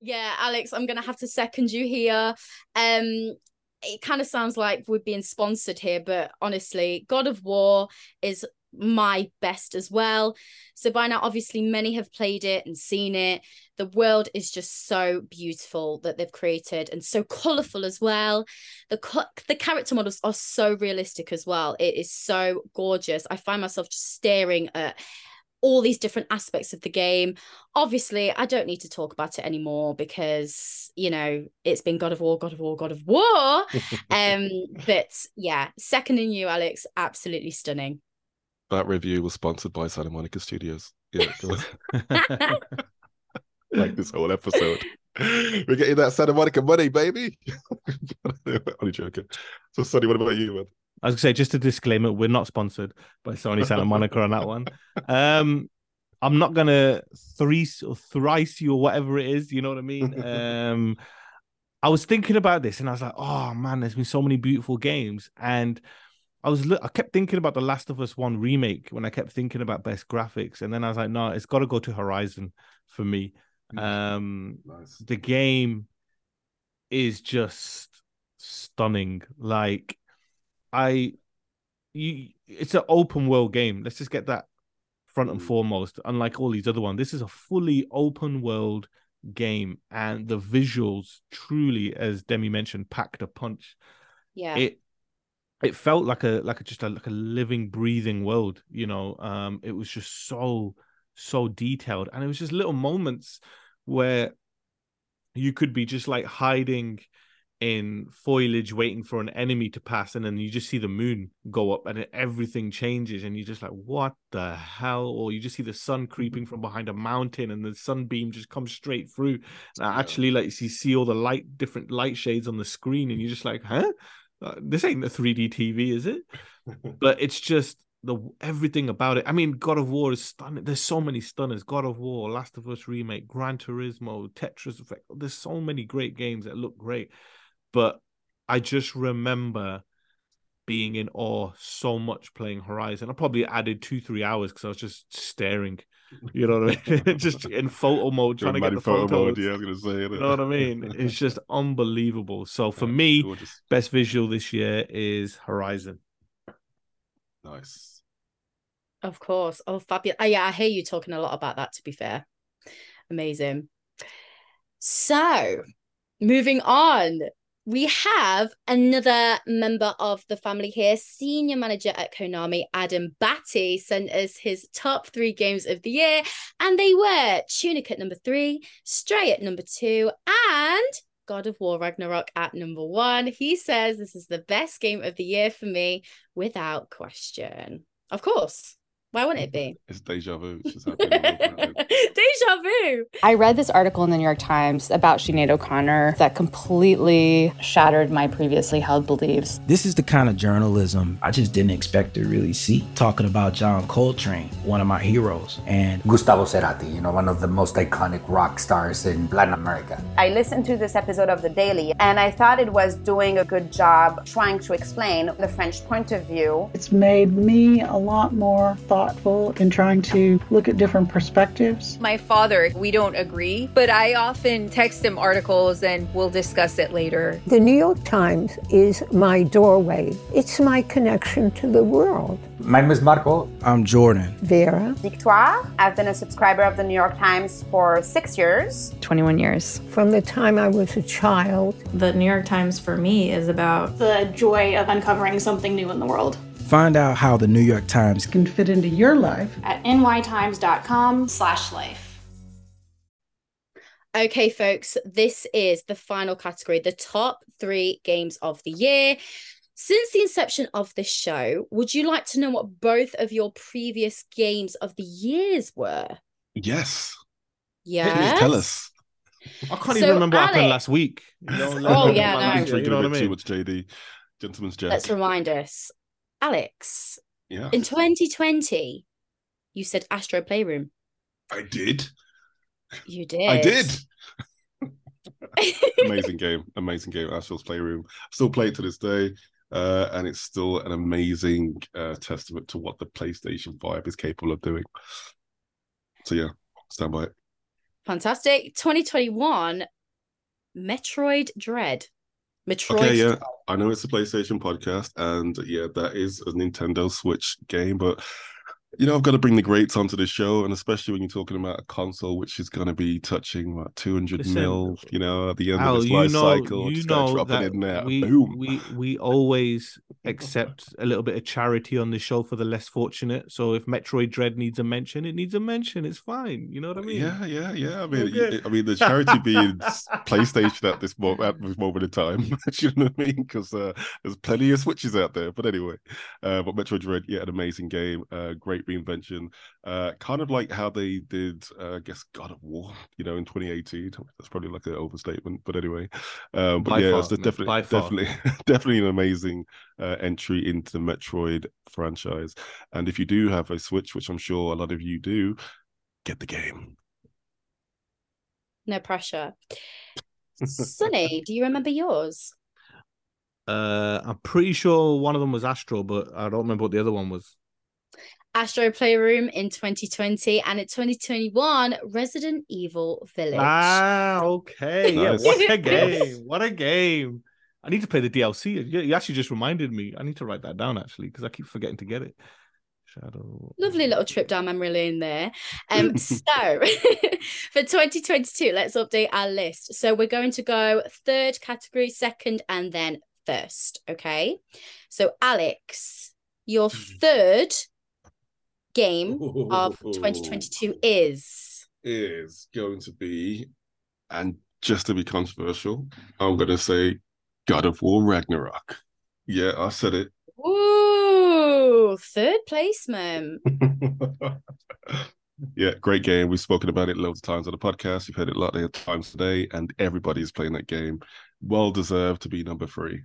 Yeah, Alex, I'm gonna have to second you here. Um, it kind of sounds like we're being sponsored here, but honestly, God of War is my best as well. So by now, obviously, many have played it and seen it. The world is just so beautiful that they've created and so colorful as well. The co- the character models are so realistic as well. It is so gorgeous. I find myself just staring at all these different aspects of the game. Obviously, I don't need to talk about it anymore because, you know, it's been God of War, God of War, God of War. um, but yeah, seconding you, Alex, absolutely stunning. That review was sponsored by Santa Monica Studios. Yeah, like this whole episode. We're getting that Santa Monica money, baby. Only joking. So, Sonny, what about you, man? I was gonna say just a disclaimer: we're not sponsored by Sony Santa Monica on that one. Um, I'm not gonna thrice or thrice you or whatever it is. You know what I mean? Um, I was thinking about this and I was like, oh man, there's been so many beautiful games, and I was I kept thinking about the Last of Us One remake when I kept thinking about best graphics, and then I was like, no, it's got to go to Horizon for me. Um, Nice. the game is just stunning. Like I you it's an open world game. Let's just get that front and Mm. foremost. Unlike all these other ones, this is a fully open world game and the visuals truly as Demi mentioned packed a punch. Yeah. It it felt like a like a just a like a living breathing world, you know. Um it was just so so detailed. And it was just little moments where you could be just like hiding in foliage waiting for an enemy to pass and then you just see the moon go up and everything changes and you're just like what the hell? Or you just see the sun creeping from behind a mountain and the sunbeam just comes straight through. And actually like you see all the light different light shades on the screen and you're just like huh Uh, this ain't the 3d tv is it but it's just the everything about it. I mean, God of War is stunning. There's so many stunners. God of War, Last of Us remake, Gran Turismo, Tetris Effect. There's so many great games that look great, but I just remember being in awe so much playing Horizon. I probably added two, three hours because I was just staring. You know what I mean? just in photo mode, trying to get the photo photos. mode. Yeah, I was gonna say. It. You know what I mean? It's just unbelievable. So for me, gorgeous. best visual this year is Horizon. Nice. Of course. Oh, fabulous. Oh, yeah, I hear you talking a lot about that, to be fair. Amazing. So, moving on, we have another member of the family here, senior manager at Konami, Adam Batty, sent us his top three games of the year, and they were Tunic at number three, Stray at number two, and God of War Ragnarok at number one. He says this is the best game of the year for me, without question. Of course. Why wouldn't it be? It's deja vu. It's just happening all over again. Deja vu. I read this article in the New York Times about Sinead O'Connor that completely shattered my previously held beliefs. This is the kind of journalism I just didn't expect to really see. Talking about John Coltrane, one of my heroes, and Gustavo Cerati, you know, one of the most iconic rock stars in Latin America. I listened to this episode of The Daily and I thought it was doing a good job trying to explain the French point of view. It's made me a lot more thoughtful thoughtful in trying to look at different perspectives. My father, we don't agree, but I often text him articles and we'll discuss it later. The New York Times is my doorway, it's my connection to the world. My name is Marco. I'm Jordan. Vera. Victoire. I've been a subscriber of the New York Times for six years. 21 years. From the time I was a child. The New York Times for me is about the joy of uncovering something new in the world. Find out how the New York Times can fit into your life at nytimes.com/life. Okay, folks, this is the final category, the top three games of the year. Since the inception of this show, would you like to know what both of your previous games of the years were? Yes. Yeah. Tell us. I can't So, even remember what happened last week. Oh, you know, Oh, like- yeah, like, no. you know what I Too mean? much JD. Gentleman's Jack. Let's remind us. Alex, Yeah. in 2020, you said Astro Playroom. I did. You did. I did. amazing game. Amazing game. Astro's Playroom. Still play it to this day. Uh, and it's still an amazing uh, testament to what the PlayStation 5 is capable of doing. So yeah, stand by it. Fantastic. 2021, Metroid Dread. Metroid. Okay, yeah, I know it's a PlayStation podcast, and yeah, that is a Nintendo Switch game, but you know, I've got to bring the greats onto the show, and especially when you're talking about a console which is going to be touching what 200 Listen, mil, you know, at the end Al, of its life know, cycle, you know dropping that we, boom. we we always accept a little bit of charity on the show for the less fortunate. So if Metroid Dread needs a mention, it needs a mention. It's fine. You know what I mean? Yeah, yeah, yeah. I mean, Okay. I mean, the charity being PlayStation at this moment, at this moment in time. you know what I mean? Because uh, there's plenty of switches out there. But anyway, uh, but Metroid Dread, yeah, an amazing game, uh, great reinvention. Uh, kind of like how they did, uh, I guess, God of War. You know, in 2018. That's probably like an overstatement, but anyway. Um, but By yeah, far, it's definitely, by far. definitely, definitely an amazing uh, entry into the Metroid franchise. And if you do have a Switch, which I'm sure a lot of you do, get the game. No pressure. Sunny, do you remember yours? Uh, I'm pretty sure one of them was Astro, but I don't remember what the other one was. Astro Playroom in 2020 and in 2021, Resident Evil Village. Ah, okay. Nice. Yeah, what a game. What a game. I need to play the DLC. You you actually just reminded me. I need to write that down actually because I keep forgetting to get it. Shadow. Lovely little trip down memory lane there. Um, so for 2022, let's update our list. So we're going to go third category, second, and then first. Okay. So Alex, your third game of 2022 is is going to be, and just to be controversial, I'm going to say God of War Ragnarok. Yeah, I said it. Ooh, third placement. yeah, great game. We've spoken about it loads of times on the podcast. You've heard it a lot of times today, and everybody's playing that game. Well deserved to be number three.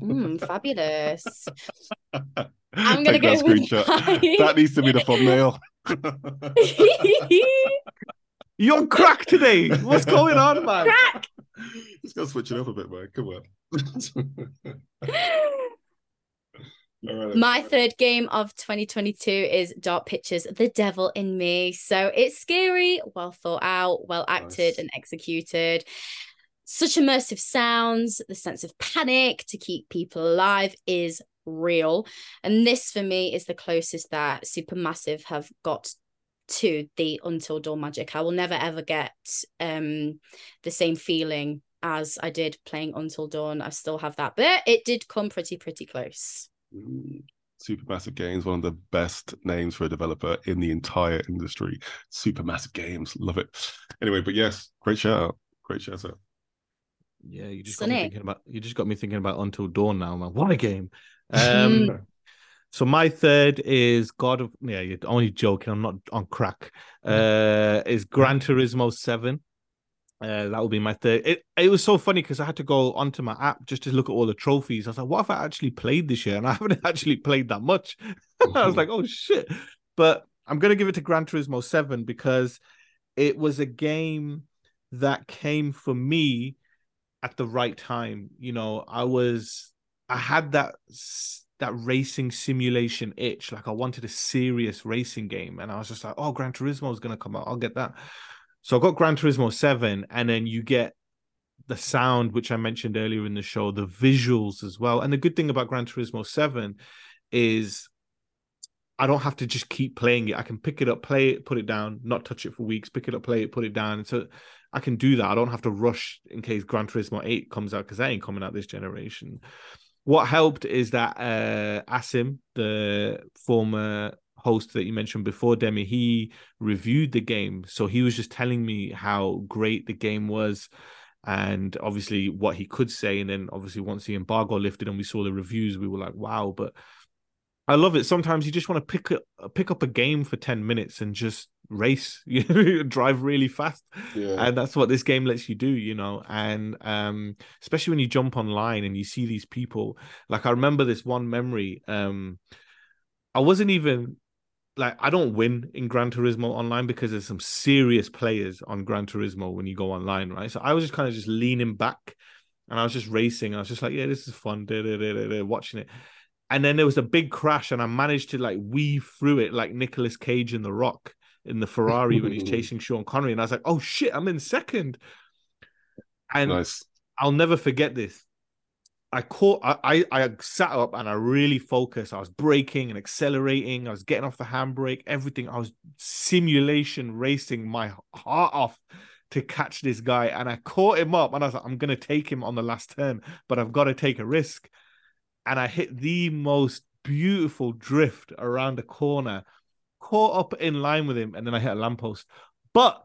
Mm, fabulous. I'm gonna that go screenshot. mine. That needs to be the thumbnail. You're on crack today. What's going on, man? Crack. Just gotta switch it up a bit, man. Come on. Right. My third game of 2022 is Dark Pictures, The Devil in Me. So it's scary, well thought out, well acted, Nice. and executed. Such immersive sounds, the sense of panic to keep people alive is real. And this, for me, is the closest that Supermassive have got to the Until Dawn magic. I will never ever get um the same feeling as I did playing Until Dawn. I still have that, but it did come pretty, pretty close. Mm, Supermassive Games, one of the best names for a developer in the entire industry. Supermassive Games, love it. Anyway, but yes, great shout out. Great shout out. Yeah, you just got me Sunny. thinking about you just got me thinking about Until Dawn now, man. What a game. Um so my third is God of yeah, you're only joking, I'm not on crack. Uh is Gran Turismo 7. Uh, that will be my third. It it was so funny because I had to go onto my app just to look at all the trophies. I was like, what have I actually played this year? And I haven't actually played that much. I was like, oh shit. But I'm gonna give it to Gran Turismo 7 because it was a game that came for me at the right time. You know, I was I had that that racing simulation itch. Like I wanted a serious racing game, and I was just like, "Oh, Gran Turismo is going to come out. I'll get that." So I got Gran Turismo Seven, and then you get the sound, which I mentioned earlier in the show, the visuals as well. And the good thing about Gran Turismo Seven is I don't have to just keep playing it. I can pick it up, play it, put it down, not touch it for weeks, pick it up, play it, put it down. And so I can do that. I don't have to rush in case Gran Turismo 8 comes out because that ain't coming out this generation. What helped is that uh Asim, the former host that you mentioned before, Demi, he reviewed the game. So he was just telling me how great the game was and obviously what he could say. And then obviously once the embargo lifted and we saw the reviews, we were like, wow. But I love it. Sometimes you just want to pick up pick up a game for 10 minutes and just race, you know, drive really fast. Yeah. And that's what this game lets you do, you know. And um, especially when you jump online and you see these people. Like I remember this one memory. Um, I wasn't even like I don't win in Gran Turismo online because there's some serious players on Gran Turismo when you go online, right? So I was just kind of just leaning back and I was just racing. I was just like, yeah, this is fun, da, da, da, da, da, watching it and then there was a big crash and i managed to like weave through it like Nicolas cage in the rock in the ferrari when he's chasing sean connery and i was like oh shit i'm in second. And nice. i'll never forget this. I caught I, I i sat up and i really focused. I was braking and accelerating. I was getting off the handbrake everything. I was simulation racing my heart off to catch this guy and i caught him up and i was like i'm gonna take him on the last turn but i've got to take a risk. And I hit the most beautiful drift around the corner, caught up in line with him, and then I hit a lamppost. But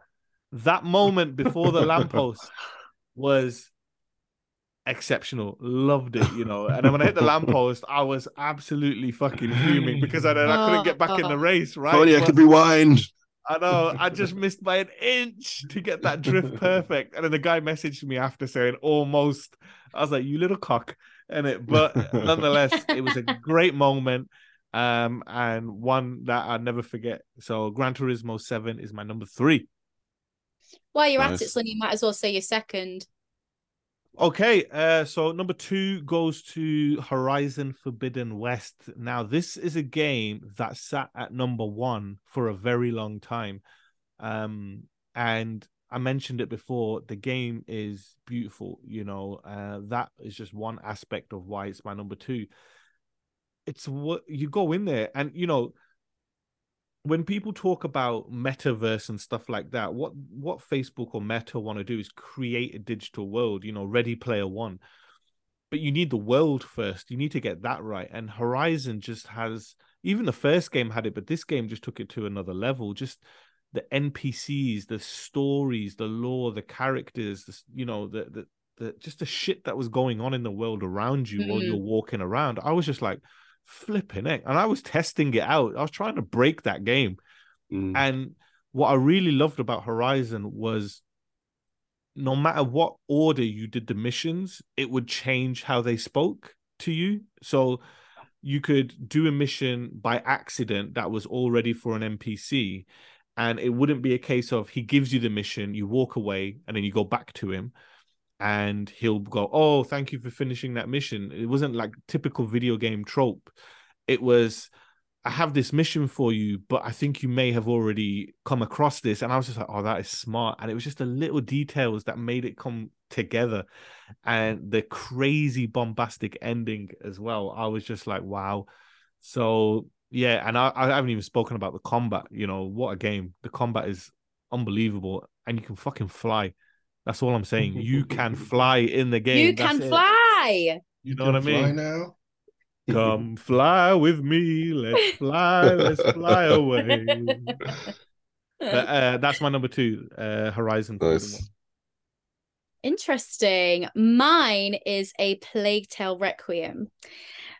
that moment before the lamppost was exceptional. Loved it, you know. And then when I hit the lamppost, I was absolutely fucking fuming because I, I couldn't get back in the race, right? Sorry, I could rewind. I know. I just missed by an inch to get that drift perfect. And then the guy messaged me after saying almost. I was like, you little cock. And it, but nonetheless, it was a great moment. Um, and one that I'll never forget. So Gran Turismo 7 is my number three. While you're at it, Nice. Sonny, you might as well say your second. Okay, uh, so number two goes to Horizon Forbidden West. Now, this is a game that sat at number one for a very long time. Um, and I mentioned it before, the game is beautiful, you know, uh, that is just one aspect of why it's my number two. It's what you go in there, and you know, when people talk about metaverse and stuff like that, what what Facebook or Meta want to do is create a digital world, you know, Ready Player One. But you need the world first. You need to get that right. And Horizon just has even the first game had it, but this game just took it to another level. Just the NPCs, the stories, the lore, the characters, the, you know, the the the just the shit that was going on in the world around you while Mhm. you're walking around. I was just like flipping it. And I was testing it out. I was trying to break that game. Mm. And what I really loved about Horizon was no matter what order you did the missions, it would change how they spoke to you. So you could do a mission by accident that was already for an NPC, and it wouldn't be a case of he gives you the mission, you walk away, and then you go back to him, and he'll go, "Oh, thank you for finishing that mission." It wasn't like typical video game trope. It was, "I have this mission for you, but I think you may have already come across this," and I was just like, "Oh, that is smart," and it was just the little details that made it come together, and the crazy bombastic ending as well. I was just like, "Wow!" So yeah, and I, I haven't even spoken about the combat. You know, what a game! The combat is unbelievable, and you can fucking fly. That's all I'm saying. You can fly in the game. you That's can it. fly. You know what I Fly mean? now. Come fly with me. Let's fly. Let's fly away. But, uh, that's my number two. Uh, Horizon. Forbidden West. Interesting. Mine is a Plague Tale Requiem.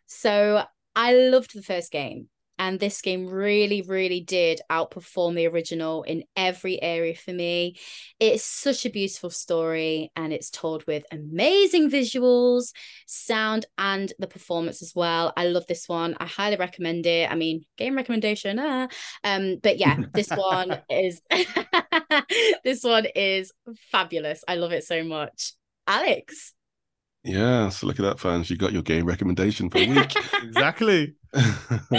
So I loved the first game, and this game really, really did outperform the original in every area for me. It's such a beautiful story, and it's told with amazing visuals, sound, and the performance as well. I love this one. I highly recommend it. I mean, game recommendation. Uh, um, but yeah, this one is this one is fabulous. I love it so much. Alex. Yeah, so look at that, fans. You got your game recommendation for the week. exactly.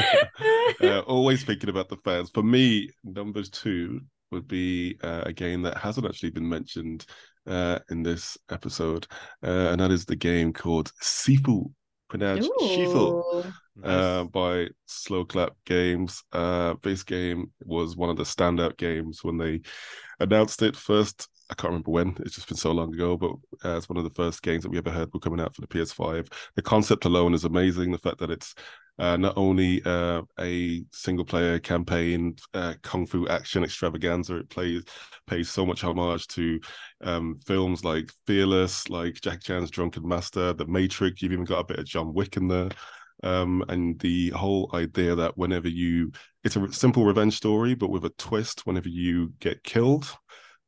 uh, always thinking about the fans. For me, number two would be uh, a game that hasn't actually been mentioned uh, in this episode, uh, and that is the game called Sifu, pronounced Shifu, uh, by Sloclap Games. Uh, this game was one of the standout games when they announced it first. I can't remember when. It's just been so long ago, but uh, it's one of the first games that we ever heard were coming out for the PS5. The concept alone is amazing. The fact that it's uh, not only uh, a single player campaign uh, kung fu action extravaganza, it plays pays so much homage to um, films like Fearless, like Jack Chan's Drunken Master, The Matrix. You've even got a bit of John Wick in there. Um, and the whole idea that whenever you, it's a simple revenge story, but with a twist, whenever you get killed,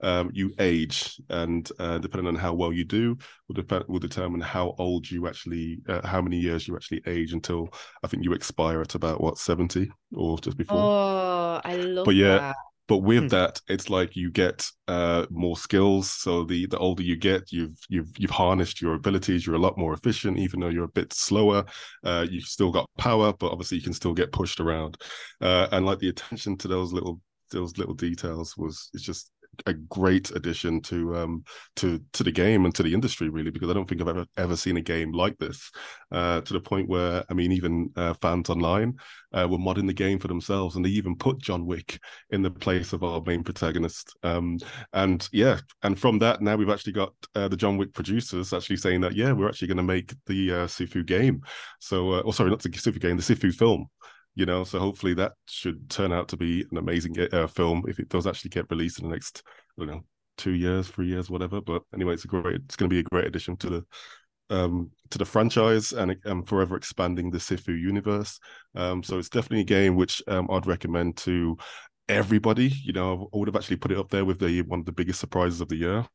um, you age, and uh, depending on how well you do, will depend will determine how old you actually, uh, how many years you actually age until I think you expire at about what seventy or just before. Oh, I love that. but yeah, that. but with Hmm. that, it's like you get uh, more skills. So the the older you get, you've you've you've harnessed your abilities. You're a lot more efficient, even though you're a bit slower. Uh, you've still got power, but obviously you can still get pushed around. Uh, and like the attention to those little those little details was it's just a great addition to um to to the game and to the industry really because I don't think I've ever ever seen a game like this uh to the point where I mean even uh, fans online uh, were modding the game for themselves and they even put John Wick in the place of our main protagonist. Um and yeah and from that now we've actually got uh, the John Wick producers actually saying that yeah we're actually going to make the uh, Sifu game. So uh, oh sorry not the Sifu game the Sifu film you know so hopefully that should turn out to be an amazing uh, film if it does actually get released in the next I don't know two years three years whatever but anyway it's a great it's going to be a great addition to the um to the franchise and um, forever expanding the Sifu universe um so it's definitely a game which um I'd recommend to everybody you know I would have actually put it up there with the one of the biggest surprises of the year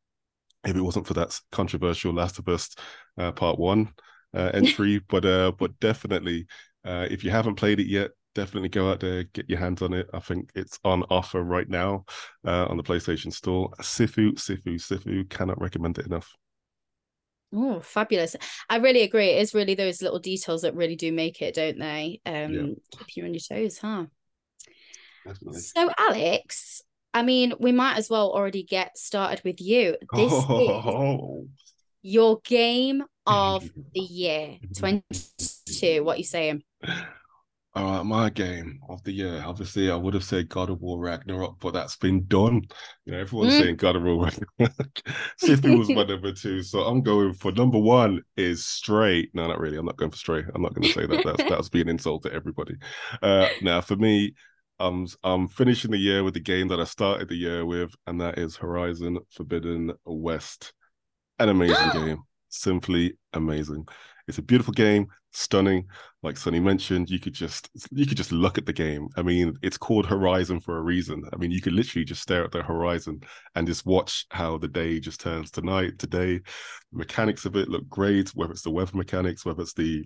if it wasn't for that controversial Last of Us uh, Part One uh, entry. but uh, but definitely, uh, if you haven't played it yet, definitely go out there, get your hands on it. I think it's on offer right now uh, on the PlayStation Store. Sifu, Sifu, Sifu. Cannot recommend it enough. Oh, fabulous. I really agree. It is really those little details that really do make it, don't they? Um, keep you on your toes, huh? Definitely. So, Alex, I mean, we might as well already get started with you. This is Oh, your game of the year 22. What are you saying? All right, my game of the year. Obviously, I would have said God of War Ragnarok, but that's been done. You know, everyone's Mm. saying God of War Ragnarok. Sifu was my number two, so I'm going for number one is Stray. No, not really. I'm not going for Stray. I'm not going to say that. That's that's being an insult to everybody. Uh, now, for me, I'm I'm finishing the year with the game that I started the year with, and that is Horizon Forbidden West. An amazing game, simply amazing. It's a beautiful game, stunning. Like Sonny mentioned, you could just you could just look at the game. I mean, it's called Horizon for a reason. I mean, you could literally just stare at the horizon and just watch how the day just turns to night. Today, the mechanics of it look great. Whether it's the weather mechanics, whether it's the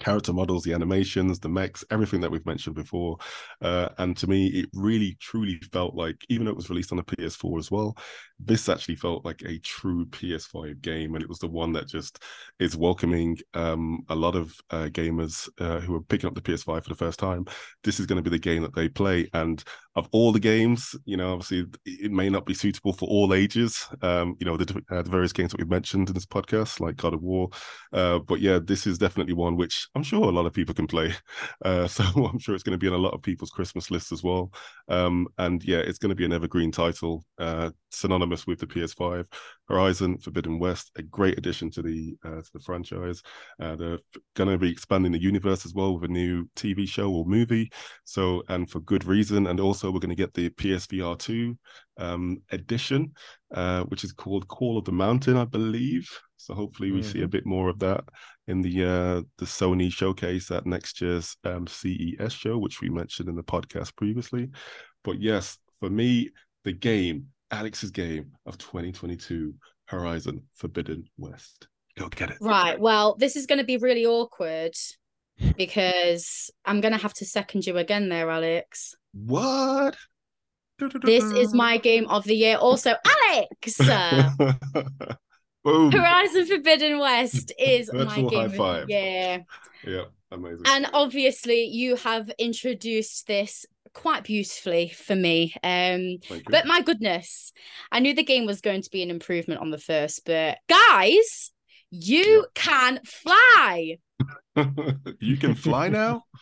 character models, the animations, the mechs, everything that we've mentioned before. Uh, and to me, it really truly felt like, even though it was released on the PS4 as well, this actually felt like a true PS5 game. And it was the one that just is welcoming um, a lot of uh, gamers uh, who are picking up the PS5 for the first time. This is going to be the game that they play. And of all the games, you know, obviously it may not be suitable for all ages. Um, you know, the, uh, the various games that we've mentioned in this podcast, like God of War. Uh, but yeah, this is definitely one which I'm sure a lot of people can play. Uh, so I'm sure it's going to be on a lot of people's Christmas lists as well. Um, and yeah, it's going to be an evergreen title, uh, synonymous with the PS5. Horizon Forbidden West, a great addition to the uh, to the franchise. Uh, they're going to be expanding the universe as well with a new TV show or movie. So, and for good reason. And also, we're going to get the PSVR two um, edition, uh, which is called Call of the Mountain, I believe. So hopefully, we see a Mhm. bit more of that in the uh, the Sony showcase at next year's um, CES show, which we mentioned in the podcast previously. But yes, for me, the game, Alex's game of 2022, Horizon Forbidden West. Go get it. Right. Well, this is going to be really awkward because I'm going to have to second you again there, Alex. What? This is my game of the year. Also, Alex. Boom. Horizon Forbidden West is my game high five. year. Yeah, amazing. And obviously, you have introduced this quite beautifully for me. Um, but my goodness, I knew the game was going to be an improvement on the first. But guys, you can fly. you can fly now?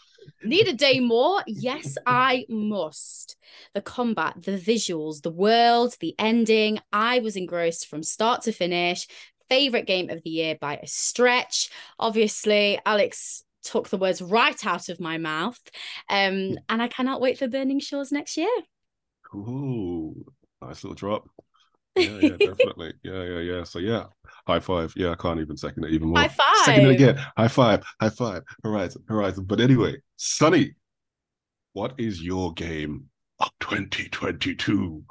Need a day more? Yes, I must. The combat, the visuals, the world, the ending. I was engrossed from start to finish. Favorite game of the year by a stretch. Obviously, Alex took the words right out of my mouth. Um, and I cannot wait for Burning Shores next year. Ooh, nice little drop. Yeah, yeah, definitely. Yeah, yeah, yeah. So yeah, high five. Yeah, I can't even second it even more. High five. Second it again. High five. High five. Horizon. Horizon. But anyway, Sonny, what is your game of 2022?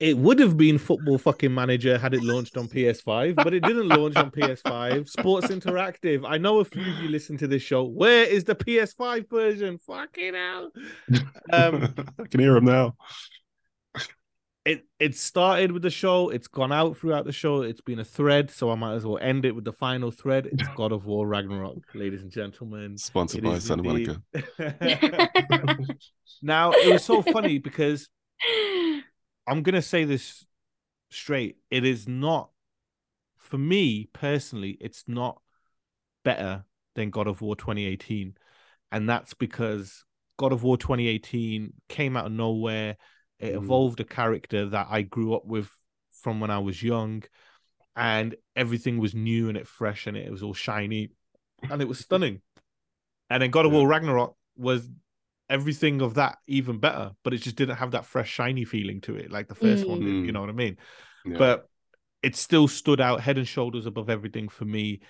It would have been Football fucking Manager had it launched on PS5, but it didn't launch on PS5. Sports Interactive. I know a few of you listen to this show. Where is the PS5 version? Fucking hell. Um, I can hear him now. It it started with the show. It's gone out throughout the show. It's been a thread, so I might as well end it with the final thread. It's God of War Ragnarok, ladies and gentlemen. Sponsored by is Santa indeed. Monica. now it was so funny because I'm gonna say this straight. It is not for me personally, it's not better than God of War 2018. And that's because God of War 2018 came out of nowhere. It Mm. evolved a character that I grew up with from when I was young, and everything was new and it fresh and it was all shiny and it was stunning. And then God of War Ragnarok was everything of that even better, but it just didn't have that fresh, shiny feeling to it like the first one did. You Mm. know what I mean? Yeah. But it still stood out head and shoulders above everything for me.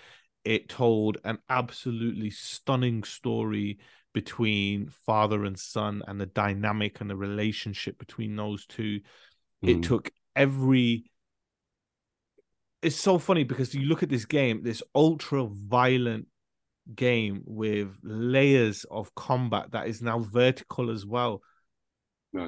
It told an absolutely stunning story between father and son and the dynamic and the relationship between those two. It Mm. took every it's so funny because you look at this game, this ultra violent game with layers of combat that is now vertical as well.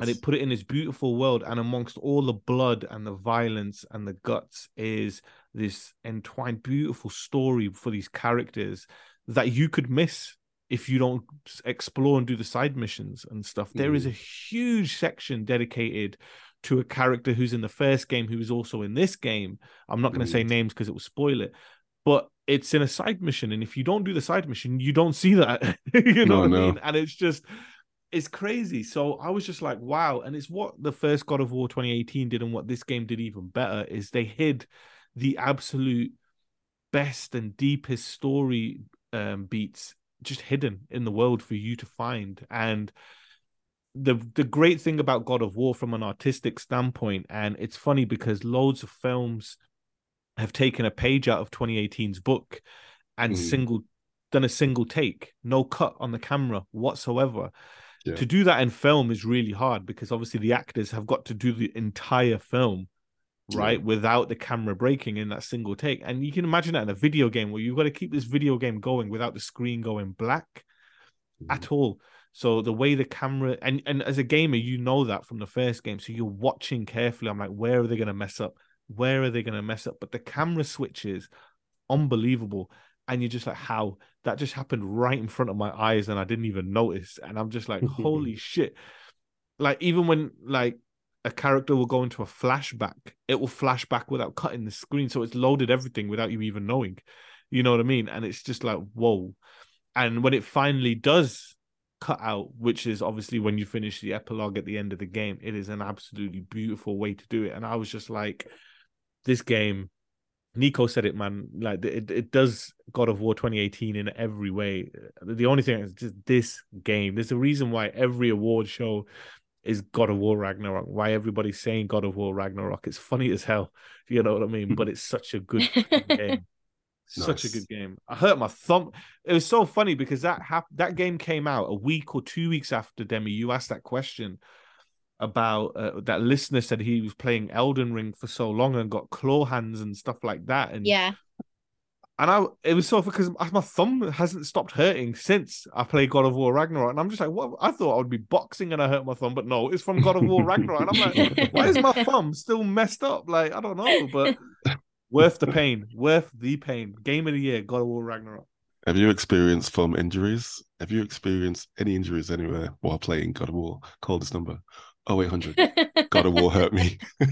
And it put it in this beautiful world, and amongst all the blood and the violence and the guts is this entwined, beautiful story for these characters that you could miss if you don't explore and do the side missions and stuff. There is a huge section dedicated to a character who's in the first game, who is also in this game. I'm not going to say names because it will spoil it, but it's in a side mission. And if you don't do the side mission, you don't see that. you know No, what I mean? And it's just, it's crazy. So I was just like, wow. And it's what the first God of War 2018 did, and what this game did even better is they hid the absolute best and deepest story um, beats just hidden in the world for you to find. And the the great thing about God of War from an artistic standpoint, and it's funny because loads of films have taken a page out of 2018's book and Mhm. single done a single take, no cut on the camera whatsoever. Yeah. To do that in film is really hard because obviously the actors have got to do the entire film right without the camera breaking in that single take. And you can imagine that in a video game where you've got to keep this video game going without the screen going black at mm. all. So the way the camera and and as a gamer you know that from the first game. So you're watching carefully. I'm like where are they going to mess up? Where are they going to mess up? But the camera switches unbelievable. And you're just like how? That just happened right in front of my eyes and i didn't even notice. And i'm just like holy shit. Like even when like a character will go into a flashback it will flash back without cutting the screen so it's loaded everything without you even knowing you know what i mean and it's just like whoa and when it finally does cut out which is obviously when you finish the epilogue at the end of the game it is an absolutely beautiful way to do it and i was just like this game Nico said it, man. Like it, it does God of War 2018 in every way. The only thing is just this game. There's a reason why every award show is God of War Ragnarok. Why everybody's saying God of War Ragnarok. It's funny as hell. You know what I mean? But it's such a good game. Such a good game. I hurt my thumb. It was so funny because that hap- that game came out a week or two weeks after Demi. You asked that question about uh, that listener said he was playing Elden Ring for so long and got claw hands and stuff like that. And Yeah. And I, it was so because my thumb hasn't stopped hurting since I played God of War Ragnarok, and I'm just like, what? I thought I would be boxing and I hurt my thumb, but no, it's from God of War Ragnarok, and I'm like, why is my thumb still messed up? Like I don't know, but worth the pain, worth the pain. Game of the year, God of War Ragnarok. Have you experienced thumb injuries? Have you experienced any injuries anywhere while playing God of War? Call this number 0800. God of War hurt me.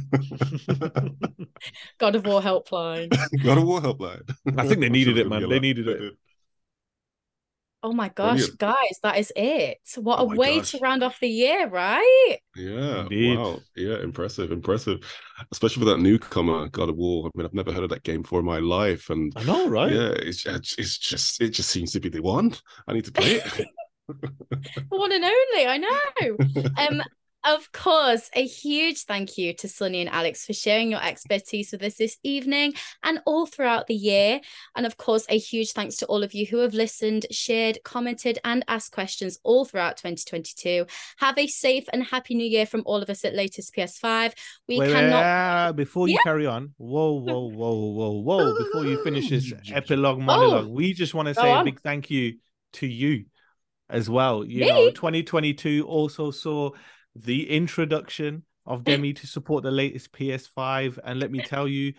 God of War helpline. God of War helpline. I think they needed it, man. They needed it. Oh my gosh, Brilliant. guys, that is it. What Oh a way gosh. to round off the year, right? Yeah. Indeed. Wow. Yeah. Impressive. Impressive. Especially for that newcomer, God of War. I mean, I've never heard of that game for in my life. And I know, right? yeah, it's, it's just, it just seems to be the one. I need to play it. One and only, I know. Um, of course, a huge thank you to Sunny and Alex for sharing your expertise with us this evening and all throughout the year. And of course, a huge thanks to all of you who have listened, shared, commented, and asked questions all throughout 2022. Have a safe and happy new year from all of us at Latest PS5. We Wait, wait, cannot. wait, before you Yeah. carry on, whoa, whoa, whoa, whoa, whoa! Before you finish this epilogue monologue, Oh, we just want to go say a big thank you to you as well. You Me? know, 2022 also saw the introduction of Demi to support the latest PS5, and let me tell you,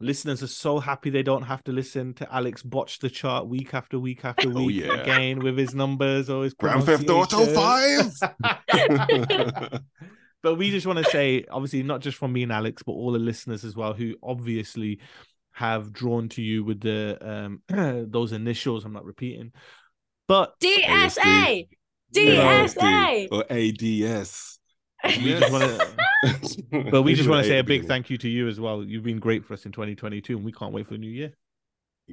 listeners are so happy they don't have to listen to Alex botch the chart week after week after Oh, week yeah. again with his numbers or his Grand Theft Auto pronunciation. 5. but we just want to say, obviously, not just from me and Alex, but all the listeners as well, who obviously have drawn to you with the um those initials. I'm not repeating, but DSA! ASD DSA! or ADS. we want to, but we just want to say a big thank you to you as well. You've been great for us in 2022, and we can't wait for the new year.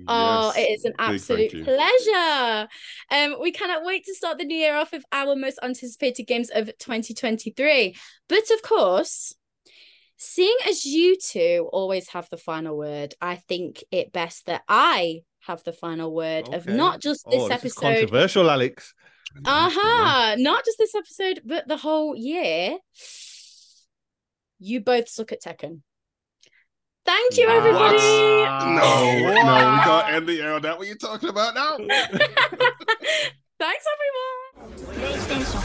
Oh, Yes, it is an absolute pleasure. Um, we cannot wait to start the new year off with our most anticipated games of 2023. But of course, seeing as you two always have the final word, I think it best that I have the final word of not just this oh, this is episode. controversial, Alex. Uh-huh. Not just this episode, but the whole year. You both suck at Tekken. Thank you, everybody. No, no, we can't end the year on that. What are you talking about now? Thanks, everyone.